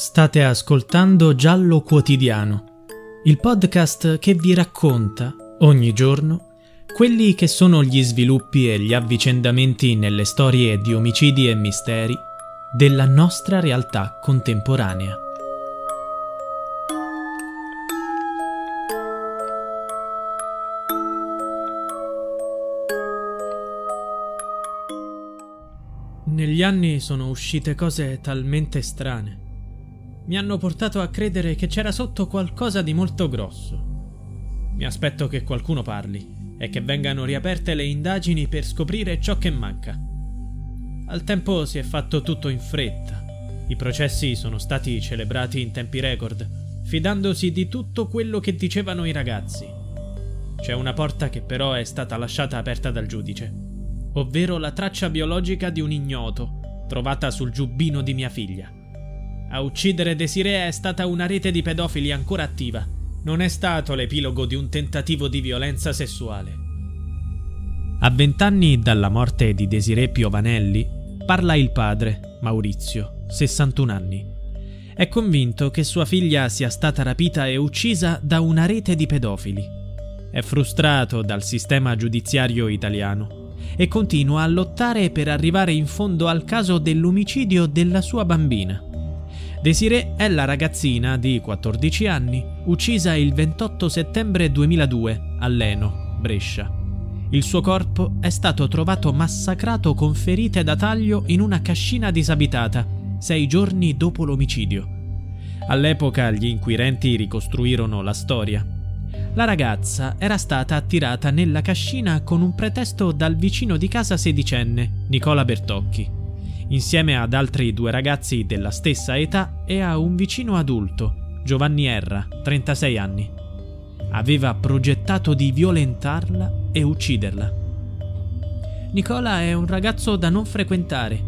State ascoltando Giallo Quotidiano, il podcast che vi racconta ogni giorno quelli che sono gli sviluppi e gli avvicendamenti nelle storie di omicidi e misteri della nostra realtà contemporanea. Negli anni sono uscite cose talmente strane mi hanno portato a credere che c'era sotto qualcosa di molto grosso. Mi aspetto che qualcuno parli e che vengano riaperte le indagini per scoprire ciò che manca. Al tempo si è fatto tutto in fretta. I processi sono stati celebrati in tempi record, fidandosi di tutto quello che dicevano i ragazzi. C'è una porta che però è stata lasciata aperta dal giudice, ovvero la traccia biologica di un ignoto trovata sul giubbino di mia figlia. A uccidere Desiree è stata una rete di pedofili ancora attiva. Non è stato l'epilogo di un tentativo di violenza sessuale. A vent'anni dalla morte di Desiree Piovanelli, parla il padre, Maurizio, 61 anni. È convinto che sua figlia sia stata rapita e uccisa da una rete di pedofili. È frustrato dal sistema giudiziario italiano e continua a lottare per arrivare in fondo al caso dell'omicidio della sua bambina. Desiree è la ragazzina di 14 anni uccisa il 28 settembre 2002 a Leno, Brescia. Il suo corpo è stato trovato massacrato con ferite da taglio in una cascina disabitata, sei giorni dopo l'omicidio. All'epoca gli inquirenti ricostruirono la storia. La ragazza era stata attirata nella cascina con un pretesto dal vicino di casa sedicenne, Nicola Bertocchi insieme ad altri due ragazzi della stessa età e a un vicino adulto, Giovanni Erra, 36 anni. Aveva progettato di violentarla e ucciderla. Nicola è un ragazzo da non frequentare,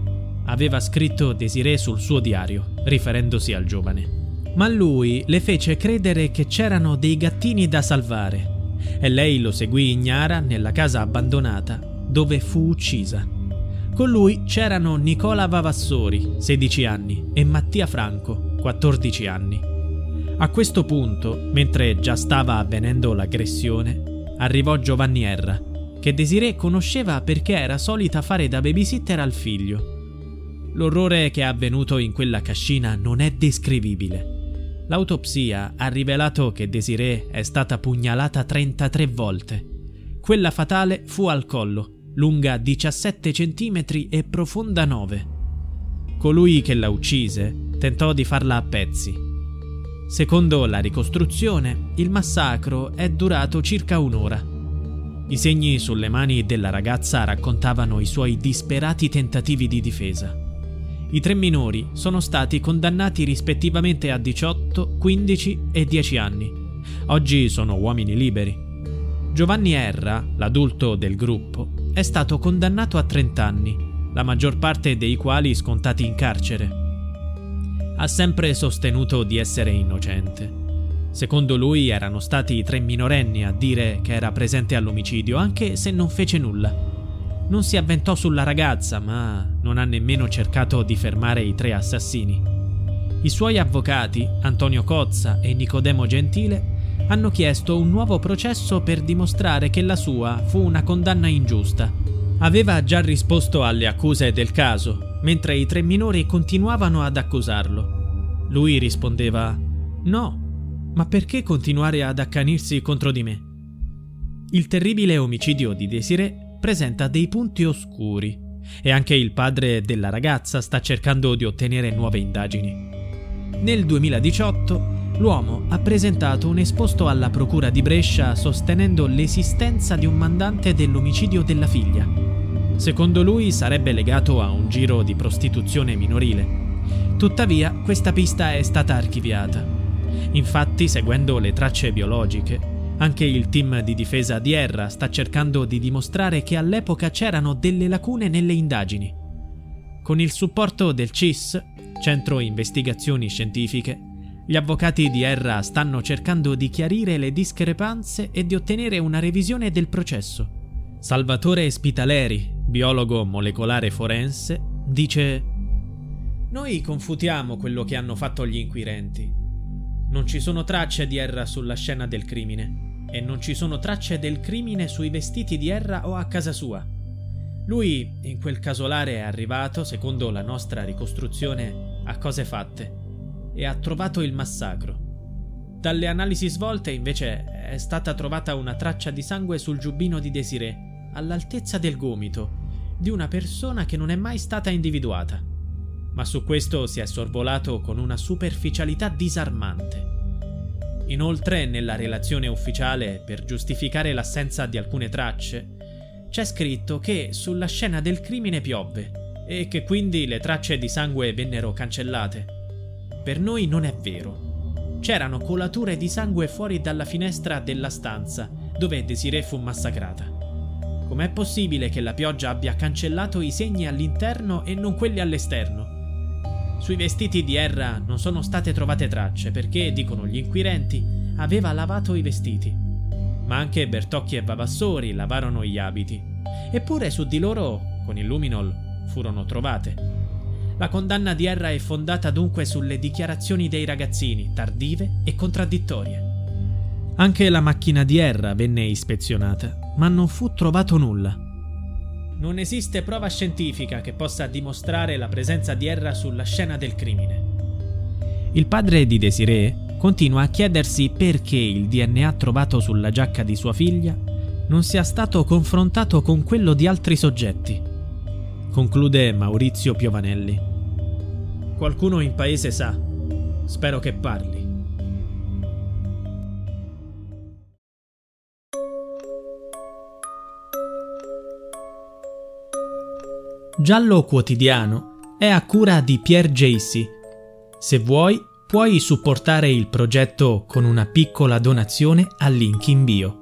aveva scritto Desiree sul suo diario, riferendosi al giovane. Ma lui le fece credere che c'erano dei gattini da salvare e lei lo seguì ignara nella casa abbandonata dove fu uccisa. Con lui c'erano Nicola Vavassori, 16 anni, e Mattia Franco, 14 anni. A questo punto, mentre già stava avvenendo l'aggressione, arrivò Giovanni Erra, che Desiree conosceva perché era solita fare da babysitter al figlio. L'orrore che è avvenuto in quella cascina non è descrivibile. L'autopsia ha rivelato che Desiree è stata pugnalata 33 volte. Quella fatale fu al collo lunga 17 cm e profonda 9. Colui che la uccise tentò di farla a pezzi. Secondo la ricostruzione, il massacro è durato circa un'ora. I segni sulle mani della ragazza raccontavano i suoi disperati tentativi di difesa. I tre minori sono stati condannati rispettivamente a 18, 15 e 10 anni. Oggi sono uomini liberi. Giovanni Erra, l'adulto del gruppo, è stato condannato a 30 anni, la maggior parte dei quali scontati in carcere. Ha sempre sostenuto di essere innocente. Secondo lui erano stati tre minorenni a dire che era presente all'omicidio, anche se non fece nulla. Non si avventò sulla ragazza, ma non ha nemmeno cercato di fermare i tre assassini. I suoi avvocati, Antonio Cozza e Nicodemo Gentile, hanno chiesto un nuovo processo per dimostrare che la sua fu una condanna ingiusta Aveva già risposto alle accuse del caso, mentre i tre minori continuavano ad accusarlo. Lui rispondeva No, ma perché continuare ad accanirsi contro di me? Il terribile omicidio di Desiree presenta dei punti oscuri e anche il padre della ragazza sta cercando di ottenere nuove indagini. Nel 2018 l'uomo ha presentato un esposto alla Procura di Brescia sostenendo l'esistenza di un mandante dell'omicidio della figlia. Secondo lui sarebbe legato a un giro di prostituzione minorile. Tuttavia, questa pista è stata archiviata. Infatti, seguendo le tracce biologiche, anche il team di difesa di Erra sta cercando di dimostrare che all'epoca c'erano delle lacune nelle indagini. Con il supporto del CIS, Centro Investigazioni Scientifiche, gli avvocati di Erra stanno cercando di chiarire le discrepanze e di ottenere una revisione del processo. Salvatore Spitaleri, biologo molecolare forense, dice Noi confutiamo quello che hanno fatto gli inquirenti. Non ci sono tracce di Erra sulla scena del crimine e non ci sono tracce del crimine sui vestiti di Erra o a casa sua. Lui, in quel casolare, è arrivato, secondo la nostra ricostruzione, a cose fatte e ha trovato il massacro. Dalle analisi svolte invece è stata trovata una traccia di sangue sul giubbino di Desiree, all'altezza del gomito, di una persona che non è mai stata individuata. Ma su questo si è sorvolato con una superficialità disarmante. Inoltre, nella relazione ufficiale, per giustificare l'assenza di alcune tracce, c'è scritto che sulla scena del crimine piovve e che quindi le tracce di sangue vennero cancellate. Per noi non è vero. C'erano colature di sangue fuori dalla finestra della stanza dove Desiree fu massacrata. Com'è possibile che la pioggia abbia cancellato i segni all'interno e non quelli all'esterno? Sui vestiti di Erra non sono state trovate tracce perché, dicono gli inquirenti, aveva lavato i vestiti. Ma anche Bertocchi e Vavassori lavarono gli abiti. Eppure su di loro, con il luminol, furono trovate. La condanna di Erra è fondata dunque sulle dichiarazioni dei ragazzini, tardive e contraddittorie. Anche la macchina di Erra venne ispezionata, ma non fu trovato nulla. Non esiste prova scientifica che possa dimostrare la presenza di Erra sulla scena del crimine. Il padre di Desiree continua a chiedersi perché il DNA trovato sulla giacca di sua figlia non sia stato confrontato con quello di altri soggetti conclude Maurizio Piovanelli. Qualcuno in paese sa. Spero che parli. Giallo Quotidiano è a cura di Pierre Jacy. Se vuoi, puoi supportare il progetto con una piccola donazione al link in bio.